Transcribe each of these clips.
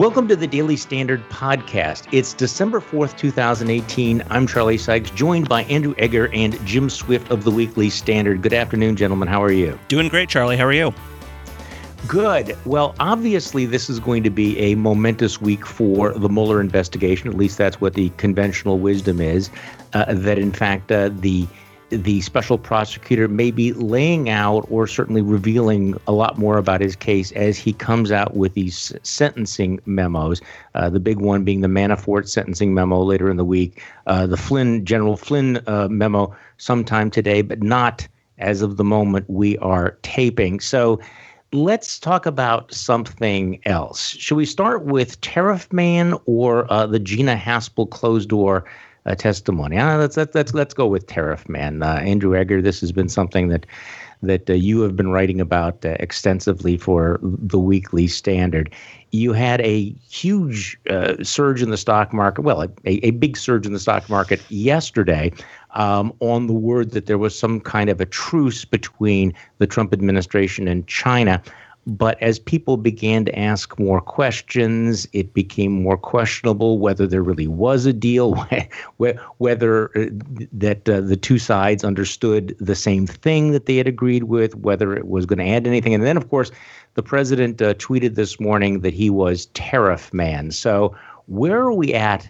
Welcome to the Daily Standard podcast. It's December 4th, 2018. I'm Charlie Sykes, joined by Andrew Egger and Jim Swift of the Weekly Standard. Good afternoon, gentlemen. How are you? Doing great, Charlie. How are you? Good. Well, obviously, this is going to be a momentous week for the Mueller investigation. At least that's what the conventional wisdom is. Uh, that, in fact, uh, the the special prosecutor may be laying out or certainly revealing a lot more about his case as he comes out with these sentencing memos. Uh, the big one being the Manafort sentencing memo later in the week, uh, the Flynn General Flynn uh, memo sometime today, but not as of the moment we are taping. So. Let's talk about something else. Should we start with Tariff Man or uh, the Gina Haspel closed door uh, testimony. Uh, let's, let's let's let's go with tariff man. Uh, Andrew Egger, this has been something that that uh, you have been writing about uh, extensively for the Weekly Standard. You had a huge uh, surge in the stock market. Well, a, a big surge in the stock market yesterday. Um, on the word that there was some kind of a truce between the Trump administration and China. But as people began to ask more questions, it became more questionable whether there really was a deal, whether uh, that uh, the two sides understood the same thing that they had agreed with, whether it was going to add anything. And then, of course, the president uh, tweeted this morning that he was tariff man. So, where are we at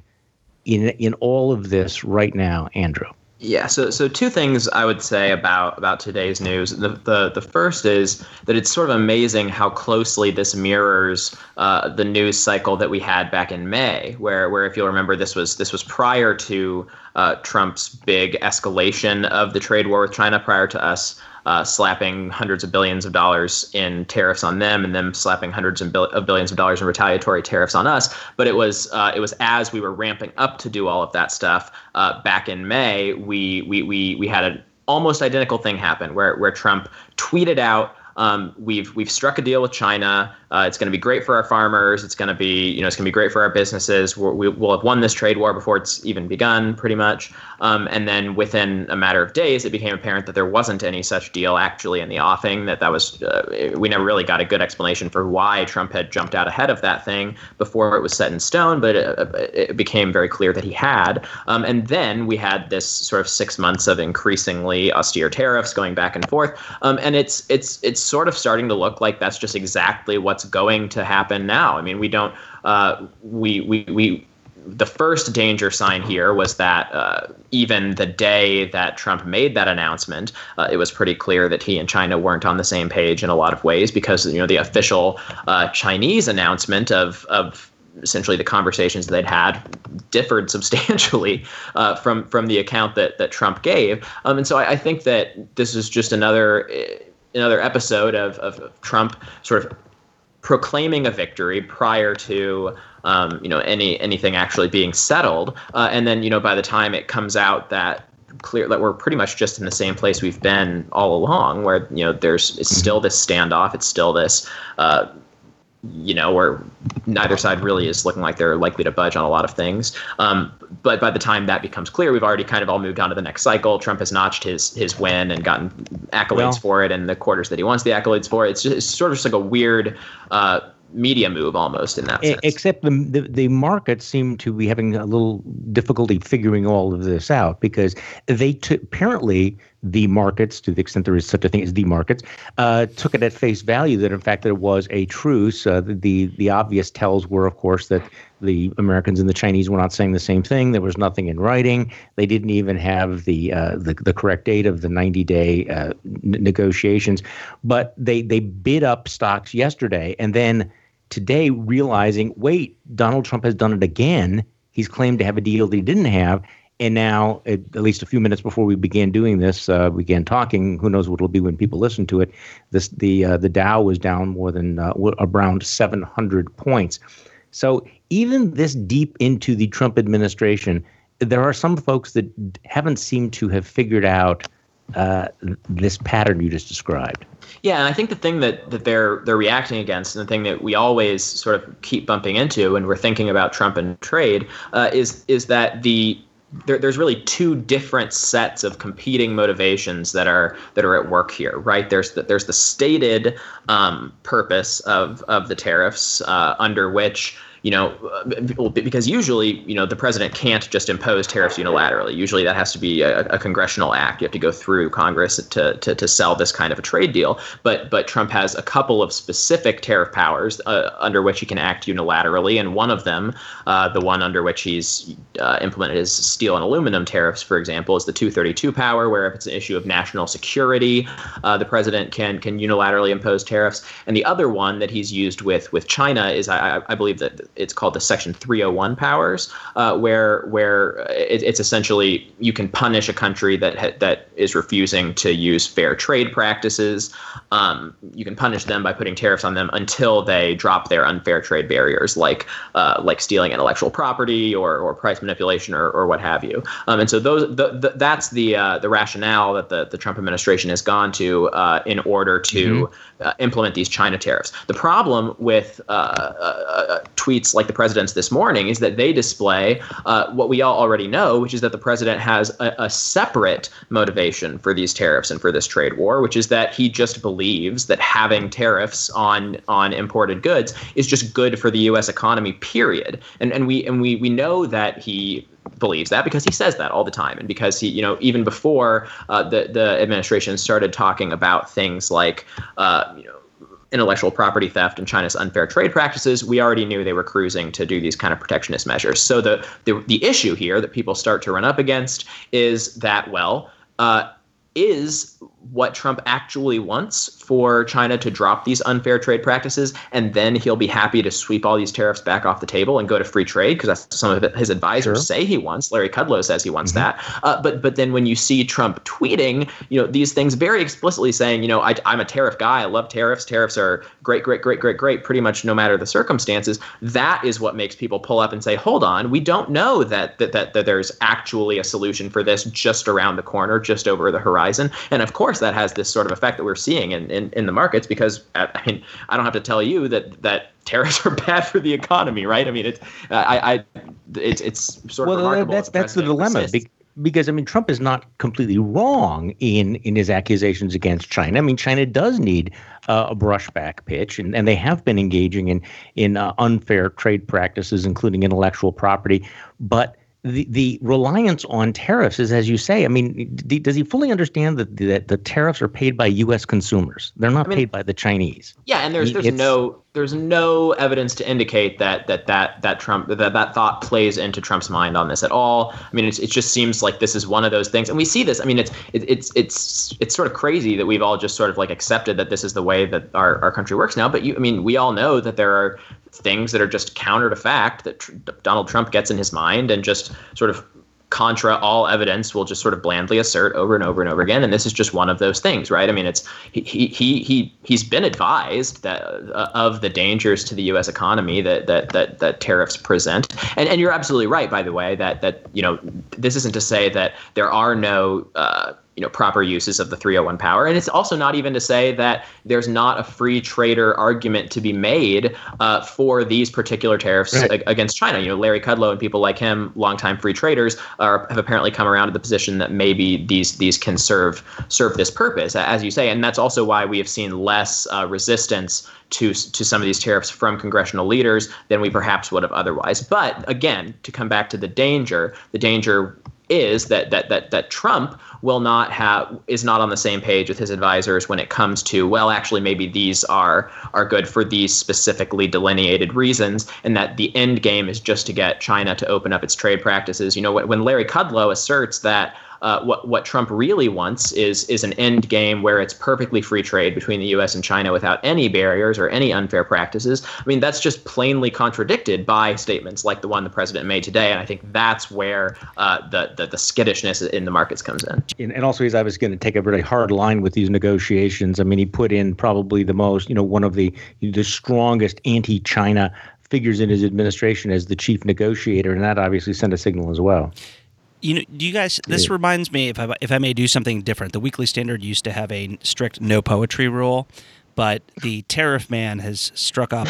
in in all of this right now, Andrew? Yeah, so so two things I would say about about today's news. The the, the first is that it's sort of amazing how closely this mirrors uh, the news cycle that we had back in May, where where if you'll remember this was this was prior to uh, Trump's big escalation of the trade war with China, prior to us uh, slapping hundreds of billions of dollars in tariffs on them, and them slapping hundreds of, billions of dollars in retaliatory tariffs on us. But it was uh, it was as we were ramping up to do all of that stuff uh, back in May, we we we we had an almost identical thing happen where where Trump tweeted out um, we've we've struck a deal with China. Uh, it's going to be great for our farmers. It's going to be you know it's going to be great for our businesses. We're, we will have won this trade war before it's even begun, pretty much. Um, and then within a matter of days, it became apparent that there wasn't any such deal actually in the offing. That that was uh, we never really got a good explanation for why Trump had jumped out ahead of that thing before it was set in stone. But it, it became very clear that he had. Um, and then we had this sort of six months of increasingly austere tariffs going back and forth. Um, and it's it's it's sort of starting to look like that's just exactly what's going to happen now. I mean, we don't uh, we we we the first danger sign here was that uh, even the day that Trump made that announcement, uh, it was pretty clear that he and China weren't on the same page in a lot of ways because you know the official uh, Chinese announcement of of essentially the conversations they'd had differed substantially uh, from from the account that that Trump gave, um, and so I, I, think that this is just another another episode of, of Trump sort of proclaiming a victory prior to um, you know any anything actually being settled, uh, and then you know by the time it comes out that clear that we're pretty much just in the same place we've been all along, where you know there's it's still this standoff, it's still this uh, you know, where neither side really is looking like they're likely to budge on a lot of things. Um, but by the time that becomes clear, we've already kind of all moved on to the next cycle. Trump has notched his his win and gotten accolades well, for it, and the quarters that he wants the accolades for. It's just it's sort of just like a weird. Uh, media move almost in that sense. Except the, the, the markets seem to be having a little difficulty figuring all of this out because they t- apparently the markets, to the extent there is such a thing as the markets, uh, took it at face value that in fact there was a truce. Uh, the the obvious tells were, of course, that the Americans and the Chinese were not saying the same thing. There was nothing in writing. They didn't even have the uh, the, the correct date of the 90 day uh, n- negotiations. But they they bid up stocks yesterday, and then today realizing, wait, Donald Trump has done it again. He's claimed to have a deal that he didn't have and now, at, least a few minutes before we began doing this, uh, began talking. Who knows what it'll be when people listen to it? This the uh, the Dow was down more than uh, around 700 points. So even this deep into the Trump administration, there are some folks that haven't seemed to have figured out uh, this pattern you just described. Yeah, and I think the thing that, that they're they're reacting against, and the thing that we always sort of keep bumping into when we're thinking about Trump and trade, uh, is is that the there, there's really two different sets of competing motivations that are that are at work here, right? There's the, there's the stated um, purpose of of the tariffs, uh, under which you know, because usually, you know, the president can't just impose tariffs unilaterally. Usually that has to be a, a congressional act. You have to go through Congress to, to, to sell this kind of a trade deal. But but Trump has a couple of specific tariff powers uh, under which he can act unilaterally, and one of them, uh, the one under which he's uh, implemented his steel and aluminum tariffs, for example, is the 232 power, where if it's an issue of national security, uh, the president can can unilaterally impose tariffs. And the other one that he's used with with China is, I, I believe that it's called the Section 301 powers, uh, where where it, it's essentially you can punish a country that that is refusing to use fair trade practices. Um, you can punish them by putting tariffs on them until they drop their unfair trade barriers, like uh, like stealing intellectual property or, or price manipulation or, or what have you. Um, and so those the, the, that's the uh, the rationale that the, the Trump administration has gone to uh, in order to mm-hmm. Uh, implement these China tariffs. The problem with uh, uh, tweets like the president's this morning is that they display what we all already know, which is that the president has a, a separate motivation for these tariffs and for this trade war, which is that he just believes that having tariffs on on imported goods is just good for the U.S. economy. Period. And and we and we we know that he believes that because he says that all the time and because he you know even before uh, the the administration started talking about things like uh, you know intellectual property theft and China's unfair trade practices, we already knew they were cruising to do these kind of protectionist measures. So the the, the issue here that people start to run up against is that well. Uh, is what Trump actually wants for China to drop these unfair trade practices, and then he'll be happy to sweep all these tariffs back off the table and go to free trade because that's some of his advisors sure. say he wants. Larry Kudlow says he wants mm-hmm. that. Uh, but but then when you see Trump tweeting, you know these things very explicitly saying, you know, I, I'm a tariff guy. I love tariffs. Tariffs are great, great, great, great, great. Pretty much no matter the circumstances. That is what makes people pull up and say, hold on, we don't know that that that, that there's actually a solution for this just around the corner, just over the horizon. And of course, that has this sort of effect that we're seeing in, in, in the markets because uh, I mean I don't have to tell you that that tariffs are bad for the economy, right? I mean it's I, I it's it's sort of well that's that's the dilemma because I mean Trump is not completely wrong in in his accusations against China. I mean China does need uh, a brushback pitch, and, and they have been engaging in in uh, unfair trade practices, including intellectual property, but the, the reliance on tariffs is, as you say, I mean, d- does he fully understand that the, that the tariffs are paid by U.S. consumers? They're not I mean, paid by the Chinese. Yeah, and there's there's it's, no there's no evidence to indicate that that that that Trump that that thought plays into Trump's mind on this at all. I mean, it just seems like this is one of those things, and we see this. I mean, it's it, it's it's it's sort of crazy that we've all just sort of like accepted that this is the way that our, our country works now. But you, I mean, we all know that there are things that are just counter to fact that tr- Donald Trump gets in his mind and just sort of contra all evidence will just sort of blandly assert over and over and over again. And this is just one of those things right? I mean it's he he he he's been advised that uh, of the dangers to the US economy that that that that tariffs present. And and you're absolutely right by the way that that you know this isn't to say that there are no uh, you know proper uses of the 301 power. And it's also not even to say that there's not a free trader argument to be made uh, for these particular tariffs right. against China. You know Larry Kudlow and people like him longtime free traders are have apparently come around to the position that maybe these these can serve serve this purpose. As you say and that's also why we have seen less uh, resistance to to some of these tariffs from congressional leaders than we perhaps would have otherwise. But again to come back to the danger the danger is that that that that Trump will not have is not on the same page with his advisors when it comes to well actually maybe these are are good for these specifically delineated reasons and that the end game is just to get China to open up its trade practices. You know when Larry Kudlow asserts that uh, what what Trump really wants is is an end game where it's perfectly free trade between the U.S. and China without any barriers or any unfair practices. I mean, that's just plainly contradicted by statements like the one the president made today, and I think that's where uh, the, the, the skittishness in the markets comes in. And, and also, he's obviously going to take a really hard line with these negotiations. I mean, he put in probably the most, you know, one of the the strongest anti-China figures in his administration as the chief negotiator, and that obviously sent a signal as well you know, do you guys? This yeah. reminds me, if I if I may do something different, the Weekly Standard used to have a strict no poetry rule, but the Tariff Man has struck up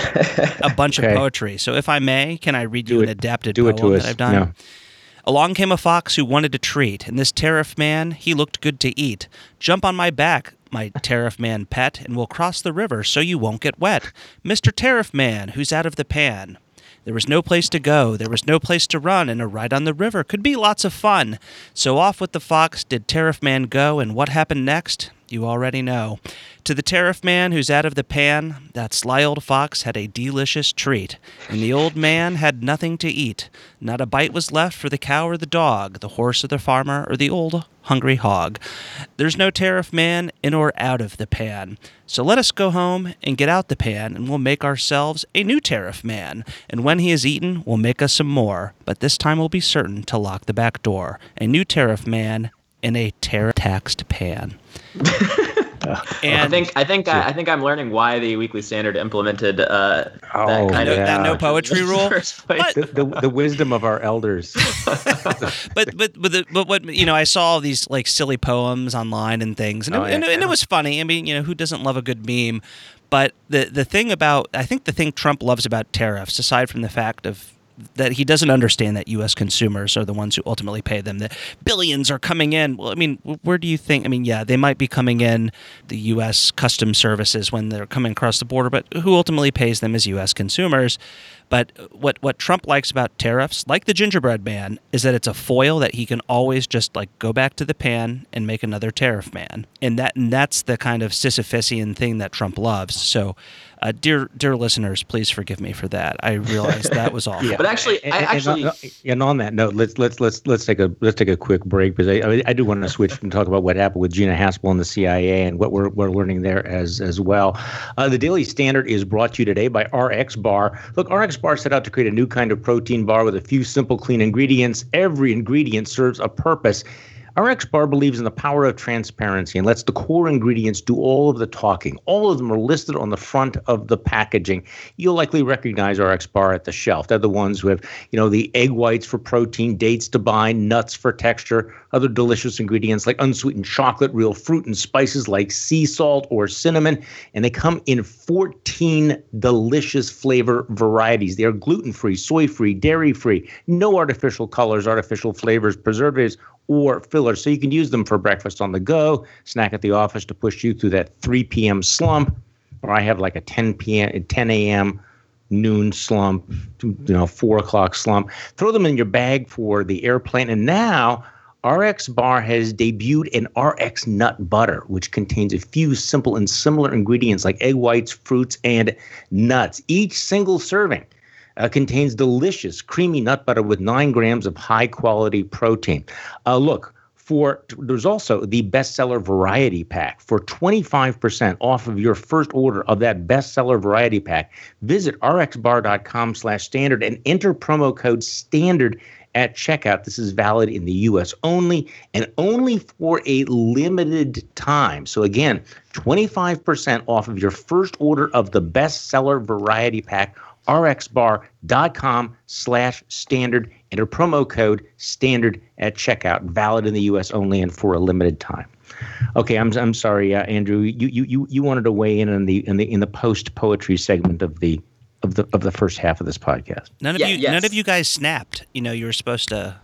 a bunch okay. of poetry. So, if I may, can I read do you it, an adapted do poem that I've done? No. Along came a fox who wanted a treat, and this Tariff Man he looked good to eat. Jump on my back, my Tariff Man pet, and we'll cross the river so you won't get wet, Mister Tariff Man, who's out of the pan. There was no place to go, there was no place to run, and a ride on the river could be lots of fun. So off with the fox did Tariff Man go, and what happened next? You already know. To the tariff man who's out of the pan, that sly old fox had a delicious treat, and the old man had nothing to eat. Not a bite was left for the cow or the dog, the horse or the farmer, or the old hungry hog. There's no tariff man in or out of the pan. So let us go home and get out the pan, and we'll make ourselves a new tariff man. And when he is eaten, we'll make us some more. But this time we'll be certain to lock the back door. A new tariff man in a tariff taxed pan. and I think I think I, I, think I'm learning why the Weekly Standard implemented uh, oh, that kind yeah. of that no poetry rule. But, the, the, the, wisdom of our elders. but but but, the, but what you know, I saw these like silly poems online and things, and, oh, it, yeah, and, yeah. and it was funny. I mean, you know, who doesn't love a good meme? But the the thing about I think the thing Trump loves about tariffs, aside from the fact of that he doesn't understand that U.S. consumers are the ones who ultimately pay them. That billions are coming in. Well, I mean, where do you think? I mean, yeah, they might be coming in the U.S. custom services when they're coming across the border, but who ultimately pays them is U.S. consumers. But what what Trump likes about tariffs, like the gingerbread man, is that it's a foil that he can always just like go back to the pan and make another tariff man, and that and that's the kind of Sisyphusian thing that Trump loves. So uh, dear, dear listeners, please forgive me for that. I realize that was awful. yeah. But actually, and, I actually, and on, and on, that note, let's let's let's let's take a let's take a quick break because I I do want to switch and talk about what happened with Gina Haspel and the CIA and what we're we're learning there as as well. Uh, the Daily Standard is brought to you today by RX Bar. Look, RX Bar set out to create a new kind of protein bar with a few simple, clean ingredients. Every ingredient serves a purpose. RX Bar believes in the power of transparency and lets the core ingredients do all of the talking. All of them are listed on the front of the packaging. You'll likely recognize RX Bar at the shelf. They're the ones have, you know, the egg whites for protein, dates to bind, nuts for texture, other delicious ingredients like unsweetened chocolate, real fruit and spices like sea salt or cinnamon, and they come in 14 delicious flavor varieties. They are gluten-free, soy-free, dairy-free, no artificial colors, artificial flavors, preservatives or fillers. So you can use them for breakfast on the go, snack at the office to push you through that 3 p.m. slump, or I have like a 10 p.m. 10 a.m. noon slump, you know, four o'clock slump. Throw them in your bag for the airplane. And now RX Bar has debuted an RX nut butter, which contains a few simple and similar ingredients like egg whites, fruits, and nuts. Each single serving uh, contains delicious creamy nut butter with nine grams of high quality protein. Uh, look, for there's also the bestseller variety pack for 25% off of your first order of that bestseller variety pack visit rxbar.com slash standard and enter promo code standard at checkout this is valid in the us only and only for a limited time so again 25% off of your first order of the bestseller variety pack rxbar.com slash standard. Enter promo code standard at checkout, valid in the U.S. only and for a limited time. Okay, I'm I'm sorry, uh, Andrew. You, you you wanted to weigh in on the in the in the post poetry segment of the of the of the first half of this podcast. None of yeah, you yes. none of you guys snapped. You know, you were supposed to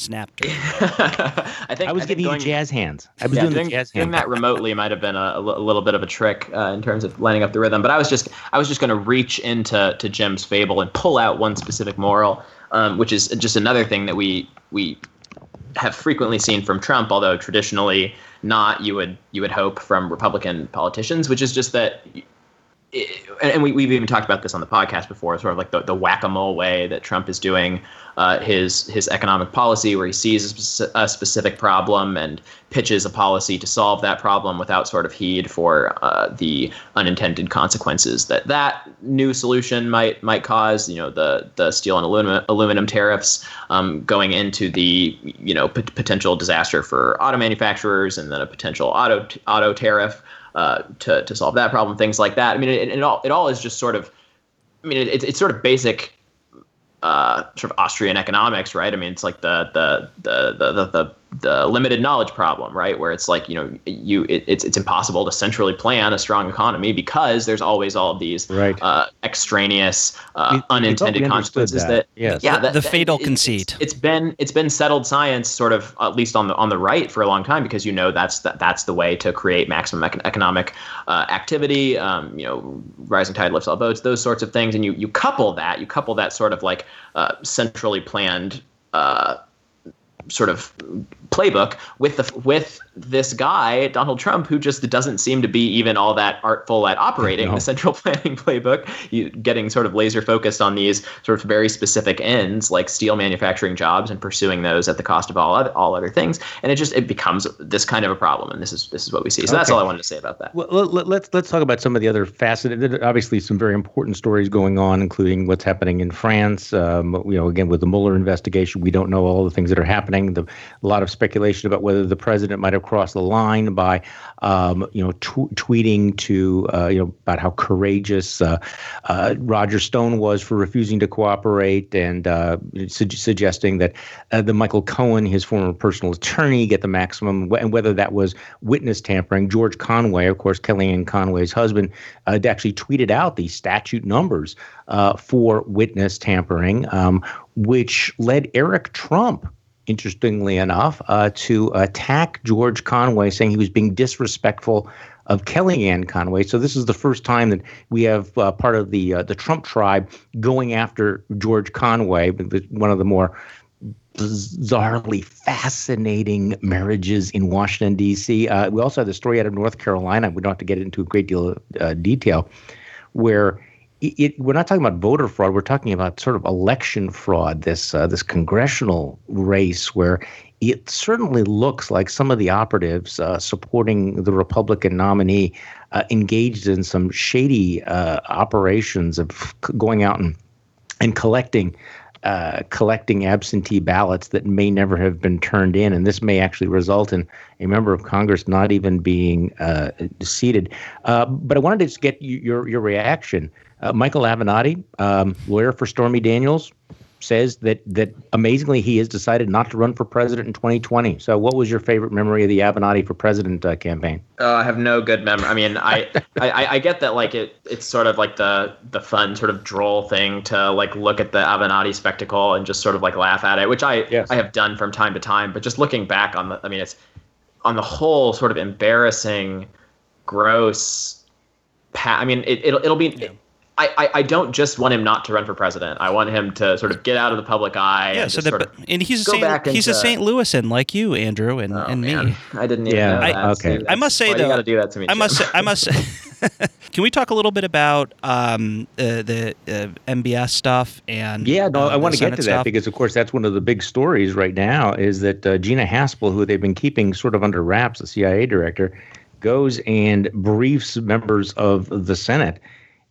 snapped. I think I was I giving going, you jazz hands. I was yeah, doing, doing the jazz doing that remotely might have been a, a, little bit of a trick uh, in terms of lining up the rhythm. But I was just I was just going to reach into to Jim's fable and pull out one specific moral, um, which is just another thing that we we have frequently seen from Trump, although traditionally not. You would you would hope from Republican politicians, which is just that and we, we've even talked about this on the podcast before, sort of like the, the whack-a-mole way that Trump is doing uh, his his economic policy, where he sees a, a, specific problem and pitches a policy to solve that problem without sort of heed for uh, the unintended consequences that that new solution might might cause. You know, the the steel and aluminum aluminum tariffs um, going into the you know p- potential disaster for auto manufacturers, and then a potential auto auto tariff uh, to to solve that problem, things like that. I mean, it, it all it all is just sort of, I mean, it, it's sort of basic uh, sort of Austrian economics, right? I mean, it's like the the the the the, the limited knowledge problem, right? Where it's like you know you it, it's it's impossible to centrally plan a strong economy because there's always all of these right. uh, extraneous uh, we, unintended consequences. That, that yes. yeah, that, the, the fatal it, conceit. It's, it's been it's been settled science, sort of at least on the on the right for a long time because you know that's that, that's the way to create maximum economic uh, activity. Um, you know, rising tide lifts all boats, those sorts of things, and you you couple that you couple that sort of like uh, centrally planned uh, sort of playbook with the with this guy Donald Trump who just doesn't seem to be even all that artful at operating no. the central planning playbook you, getting sort of laser focused on these sort of very specific ends like steel manufacturing jobs and pursuing those at the cost of all other, all other things. And it just it becomes this kind of a problem. And this is this is what we see. So okay. that's all I wanted to say about that. Well let's let's talk about some of the other facets obviously some very important stories going on including what's happening in France um, you know again with the Mueller investigation. We don't know all the things that are happening the, a lot of speculation about whether the president might have crossed the line by, um, you know, tw- tweeting to, uh, you know, about how courageous uh, uh, Roger Stone was for refusing to cooperate and uh, su- suggesting that uh, the Michael Cohen, his former personal attorney, get the maximum, and whether that was witness tampering. George Conway, of course, Kellyanne Conway's husband, uh, actually tweeted out these statute numbers for witness tampering, um, which led Eric Trump interestingly enough, uh, to attack George Conway, saying he was being disrespectful of Kellyanne Conway. So this is the first time that we have uh, part of the uh, the Trump tribe going after George Conway, one of the more bizarrely fascinating marriages in Washington D.C. Uh, we also have the story out of North Carolina. We don't have to get into a great deal of uh, detail, where it, we're not talking about voter fraud. We're talking about sort of election fraud. This uh, this congressional race where it certainly looks like some of the operatives uh, supporting the Republican nominee uh, engaged in some shady uh, operations of going out and and collecting. Uh, collecting absentee ballots that may never have been turned in, and this may actually result in a member of Congress not even being uh, seated. but I wanted to get your your reaction uh, Michael Avenatti, um, lawyer for Stormy Daniels, says that that amazingly he has decided not to run for president in 2020. So, what was your favorite memory of the Avenatti for president uh, campaign? Uh, I have no good memory. I mean, I, I I get that like it it's sort of like the the fun sort of droll thing to like look at the Avenatti spectacle and just sort of like laugh at it, which I yes. I have done from time to time. But just looking back on the, I mean, it's on the whole sort of embarrassing, gross. Pa- I mean, it, it'll it'll be. Yeah. I, I, don't just want him not to run for president. I want him to sort of get out of the public eye. Yeah, and so that, and he's a St. he's into, a St. Louisan like you, Andrew, and, oh, and me. I didn't even yeah, know that. I, okay. I must say though, you got to do that to me. I must say, I must. can we talk a little bit about um, uh, the uh, MBS stuff and? Yeah, no, uh, I want to get to stuff? that because, of course, that's one of the big stories right now. Is that uh, Gina Haspel, who they've been keeping sort of under wraps, the CIA director, goes and briefs members of the Senate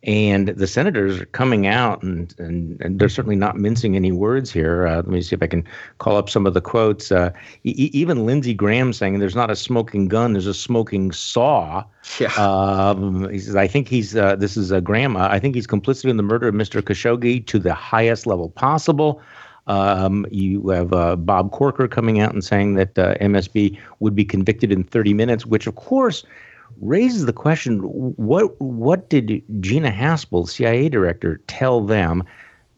and the senators are coming out, and, and, and they're certainly not mincing any words here. Uh, let me see if I can call up some of the quotes. Uh, e- even Lindsey Graham saying there's not a smoking gun, there's a smoking saw. Yeah. Um, he says, I think he's, uh, this is a grandma, I think he's complicit in the murder of Mr. Khashoggi to the highest level possible. Um, you have uh, Bob Corker coming out and saying that uh, MSB would be convicted in 30 minutes, which, of course, raises the question: what what did Gina Haspel, CIA director, tell them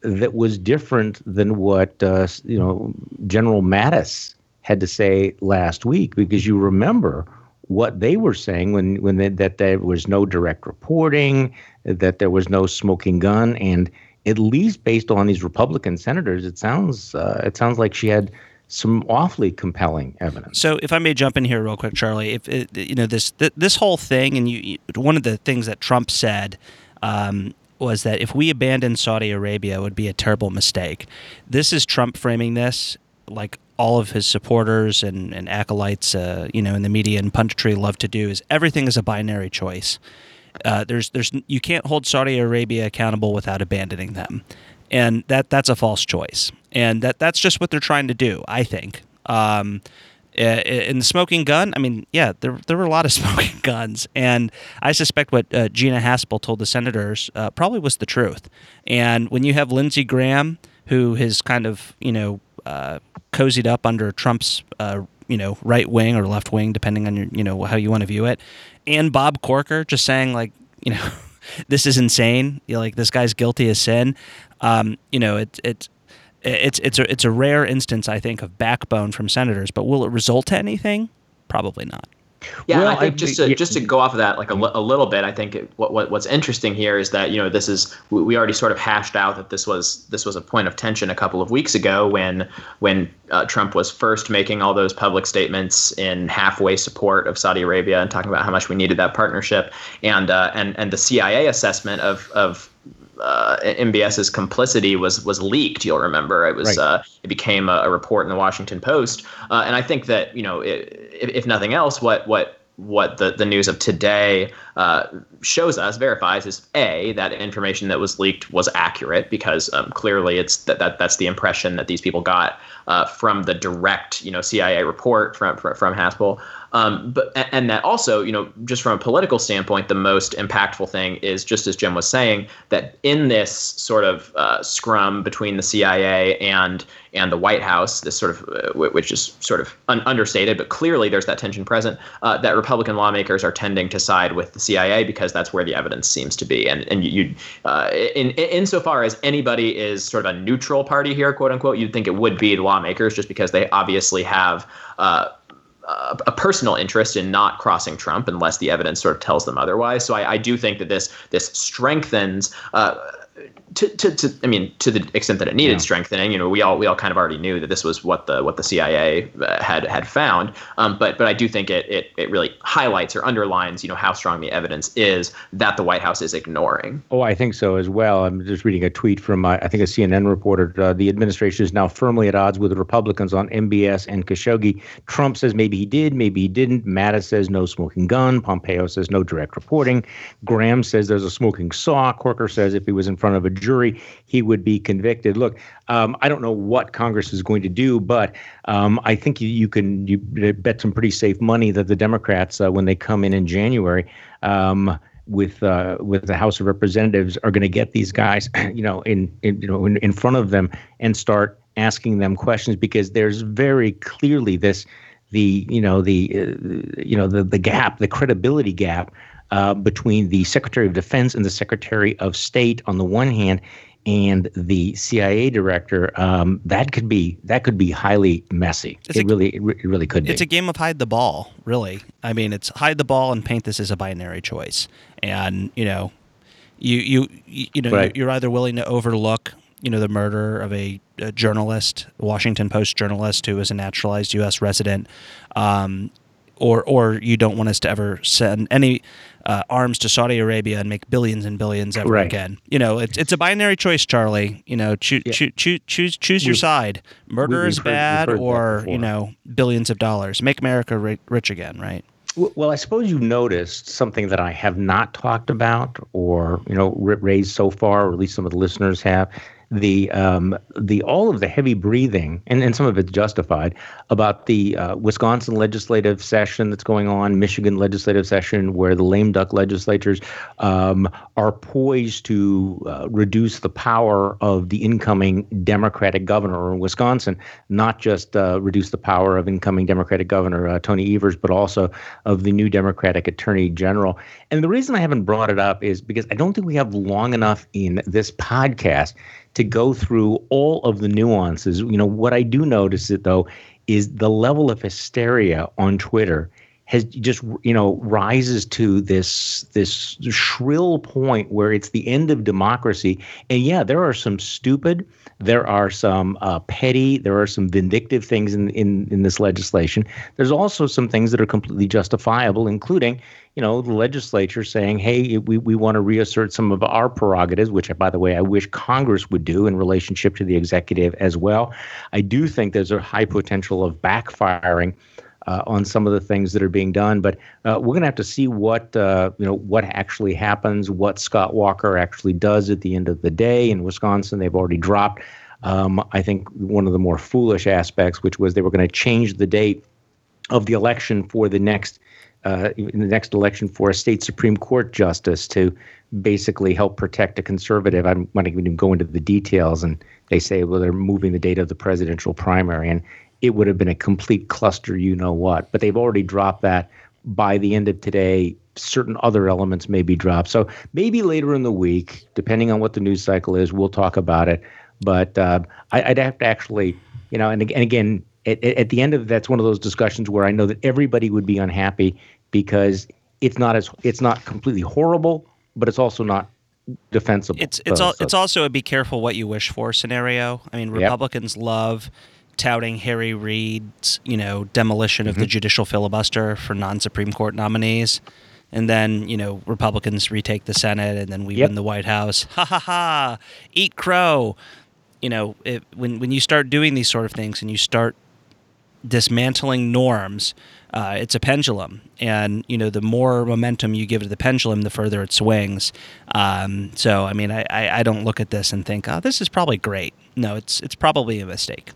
that was different than what uh, you know General Mattis had to say last week? Because you remember what they were saying when when they, that there was no direct reporting, that there was no smoking gun, and at least based on these Republican senators, it sounds uh, it sounds like she had some awfully compelling evidence. So, if I may jump in here real quick, Charlie, if you know this this whole thing, and you, one of the things that Trump said. Um, was that if we abandon Saudi Arabia, it would be a terrible mistake. This is Trump framing this like all of his supporters and, and acolytes, uh, you know, in the media and punditry love to do is everything is a binary choice. Uh, there's there's you can't hold Saudi Arabia accountable without abandoning them and that that's a false choice, and that that's just what they're trying to do. I think. Um, in the smoking gun, I mean, yeah, there there were a lot of smoking guns, and I suspect what uh, Gina Haspel told the senators uh, probably was the truth. And when you have Lindsey Graham, who has kind of you know uh, cozied up under Trump's uh, you know right wing or left wing, depending on your you know how you want to view it, and Bob Corker just saying like you know this is insane. You're like this guy's guilty as sin. Um, you know it it. It's it's a it's a rare instance, I think, of backbone from senators. But will it result to anything? Probably not. Yeah, well, I think I, just to, yeah. just to go off of that like a, a little bit, I think it, what, what what's interesting here is that you know this is we already sort of hashed out that this was this was a point of tension a couple of weeks ago when when uh, Trump was first making all those public statements in halfway support of Saudi Arabia and talking about how much we needed that partnership and uh, and and the CIA assessment of of uh, MBS's complicity was was leaked. You'll remember it was right. uh, it became a, a, report in the Washington Post, uh, and I think that you know it, if, if nothing else, what what what the, the news of today uh, shows us, verifies, is a that information that was leaked was accurate because um, clearly it's that, that that's the impression that these people got uh, from the direct you know CIA report from from, from Haspel. Um, but and that also, you know, just from a political standpoint, the most impactful thing is just as Jim was saying that in this sort of uh, scrum between the CIA and and the White House, this sort of uh, which is sort of un- understated, but clearly there's that tension present. Uh, that Republican lawmakers are tending to side with the CIA because that's where the evidence seems to be, and and you, uh, in in insofar as anybody is sort of a neutral party here, quote unquote, you'd think it would be the lawmakers just because they obviously have. Uh, a personal interest in not crossing Trump unless the evidence sort of tells them otherwise. So I, I do think that this this strengthens. Uh, to, to, to, I mean, to the extent that it needed yeah. strengthening, you know, we all we all kind of already knew that this was what the what the CIA uh, had had found. Um, but but I do think it, it it really highlights or underlines, you know, how strong the evidence is that the White House is ignoring. Oh, I think so as well. I'm just reading a tweet from uh, I think a CNN reporter. Uh, the administration is now firmly at odds with the Republicans on MBS and Khashoggi. Trump says maybe he did, maybe he didn't. Mattis says no smoking gun. Pompeo says no direct reporting. Graham says there's a smoking saw. Corker says if he was in front of a jury, he would be convicted. Look, um, I don't know what Congress is going to do, but um, I think you, you, can you bet some pretty safe money that the Democrats, uh, when they come in in January, um, with uh, with the House of Representatives, are going to get these guys, you know, in, in you know in, in front of them and start asking them questions because there's very clearly this the you know the uh, you know the the gap, the credibility gap uh, between the Secretary of Defense and the Secretary of State on the one hand, and the CIA director, um, that could be that could be highly messy. It's it a, really, it really could be. It's a game of hide the ball, really. I mean, it's hide the ball and paint this as a binary choice, and you know, you you you know right. you're either willing to overlook you know the murder of a, a journalist, Washington Post journalist who was a naturalized U.S. resident, um, or or you don't want us to ever send any uh, arms to Saudi Arabia and make billions and billions ever right. again. You know, it's it's a binary choice, Charlie. You know, choo- yeah. choo- choo- choose choose your side. Murder is bad, heard, or you know, billions of dollars. Make America ri- rich again, right? Well, I suppose you've noticed something that I have not talked about, or you know, raised so far, or at least some of the listeners have, the um, the all of the heavy breathing, and, and some of it's justified, about the uh, Wisconsin legislative session that's going on, Michigan legislative session, where the lame duck legislatures um, are poised to uh, reduce the power of the incoming Democratic governor in Wisconsin, not just uh, reduce the power of incoming Democratic Governor uh, Tony Evers, but also of the new Democratic Attorney General. And the reason I haven't brought it up is because I don't think we have long enough in this podcast to go through all of the nuances. You know, what I do notice it though is the level of hysteria on Twitter has just you know rises to this this shrill point where it's the end of democracy. And yeah there are some stupid there are some uh, petty there are some vindictive things in, in in this legislation. There's also some things that are completely justifiable including you know the legislature saying hey we, we want to reassert some of our prerogatives which by the way i wish congress would do in relationship to the executive as well. I do think there's a high potential of backfiring uh, on some of the things that are being done. But uh, we're going to have to see what uh, you know what actually happens, what Scott Walker actually does at the end of the day. In Wisconsin, they've already dropped. Um, I think one of the more foolish aspects, which was they were going to change the date of the election for the next uh, the next election for a state supreme court justice to basically help protect a conservative. I'm not want to even go into the details, and they say well they're moving the date of the presidential primary, and it would have been a complete cluster, you know what. But they've already dropped that. By the end of today, certain other elements may be dropped. So maybe later in the week, depending on what the news cycle is, we'll talk about it. But uh, I, would have to actually, you know, and, and again, at, at the end of that's one of those discussions where I know that everybody would be unhappy because it's not as it's not completely horrible, but it's also not defensible. It's it's so, all, so. it's also a be careful what you wish for scenario. I mean, Republicans yep. love touting Harry Reid's you know demolition of mm-hmm. the judicial filibuster for non-Supreme Court nominees. And then, you know, Republicans retake the Senate and then we yep. win the White House. Ha ha ha. Eat crow. You know, it, when, when you start doing these sort of things and you start dismantling norms, uh, it's a pendulum, and you know the more momentum you give to the pendulum, the further it swings. Um, so, I mean, I, I, I don't look at this and think, oh, this is probably great. No, it's it's probably a mistake.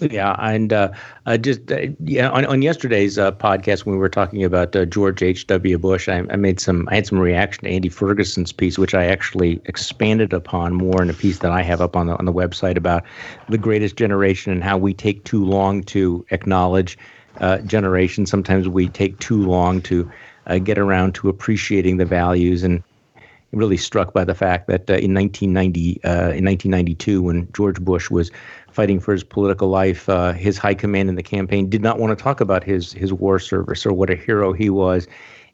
Yeah, and uh, uh, just uh, yeah, on, on yesterday's uh, podcast when we were talking about uh, George H. W. Bush, I, I, made some I had some reaction to Andy Ferguson's piece, which I actually expanded upon more in a piece that I have up on the on the website about the greatest generation and how we take too long to acknowledge uh, generation. Sometimes we take too long to get around to appreciating the values and really struck by the fact that uh, in 1990 uh, in 1992 when George Bush was fighting for his political life uh, his high command in the campaign did not want to talk about his his war service or what a hero he was.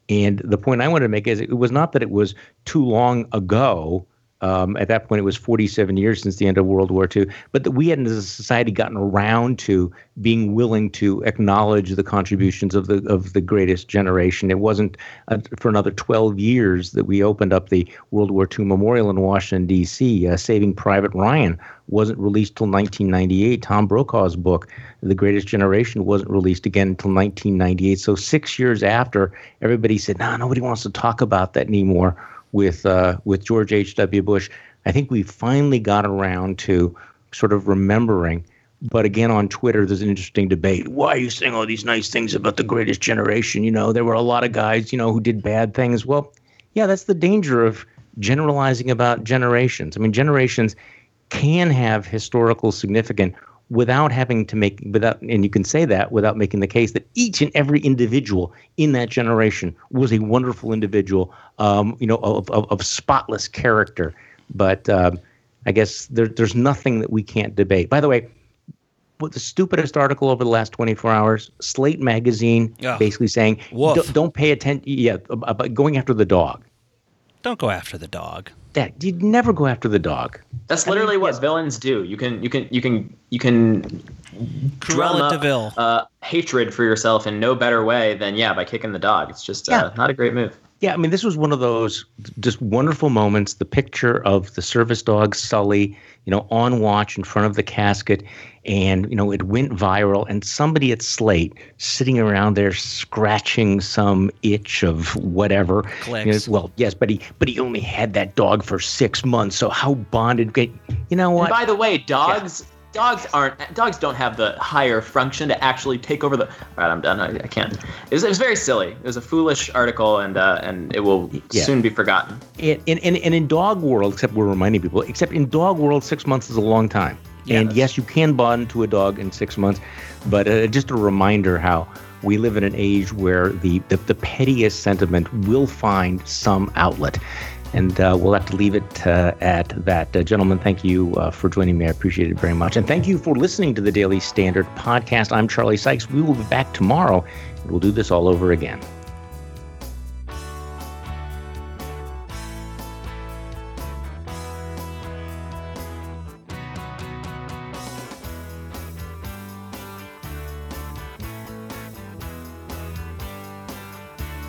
And the point I wanted to make is it was not that it was too long ago um, at that point, it was 47 years since the end of World War II. But we hadn't, as a society, gotten around to being willing to acknowledge the contributions of the of the greatest generation. It wasn't uh, for another 12 years that we opened up the World War II Memorial in Washington D.C. Uh, Saving Private Ryan wasn't released till 1998. Tom Brokaw's book, The Greatest Generation, wasn't released again until 1998. So six years after, everybody said, "No, nah, nobody wants to talk about that anymore." With uh, with George H. W. Bush, I think we finally got around to sort of remembering. But again, on Twitter, there's an interesting debate. Why are you saying all these nice things about the greatest generation? You know, there were a lot of guys, you know, who did bad things. Well, yeah, that's the danger of generalizing about generations. I mean, generations can have historical significance without having to make without and you can say that without making the case that each and every individual in that generation was a wonderful individual um, you know of, of, of, spotless character. But um, i guess there, there's nothing that we can't debate. By the way what the stupidest article over the last 24 hours slate magazine oh, basically saying don't, don't pay attention yeah about going after the dog. Don't go after the dog that you'd never go after the dog. That's literally I mean, what yes. villains do. You can you can you can you can drum up uh, hatred for yourself in no better way than yeah by kicking the dog. It's just uh, not a great move. Yeah, I mean this was one of those just wonderful moments. The picture of the service dog Sully, you know, on watch in front of the casket, and you know it went viral and somebody at slate sitting around there scratching some itch of whatever you know, well yes but he but he only had that dog for six months so how bonded you know what and by the way dogs yeah. Dogs aren't. Dogs don't have the higher function to actually take over the. All right, I'm done. I, I can't. It was, it was, very silly. It was a foolish article, and uh, and it will yeah. soon be forgotten. And, and, and in dog world, except we're reminding people, except in dog world, six months is a long time. And yes, you can bond to a dog in six months, but uh, just a reminder how we live in an age where the, the, the pettiest sentiment will find some outlet. And uh, we'll have to leave it uh, at that. Uh, gentlemen, thank you uh, for joining me. I appreciate it very much. And thank you for listening to the Daily Standard podcast. I'm Charlie Sykes. We will be back tomorrow. We'll do this all over again.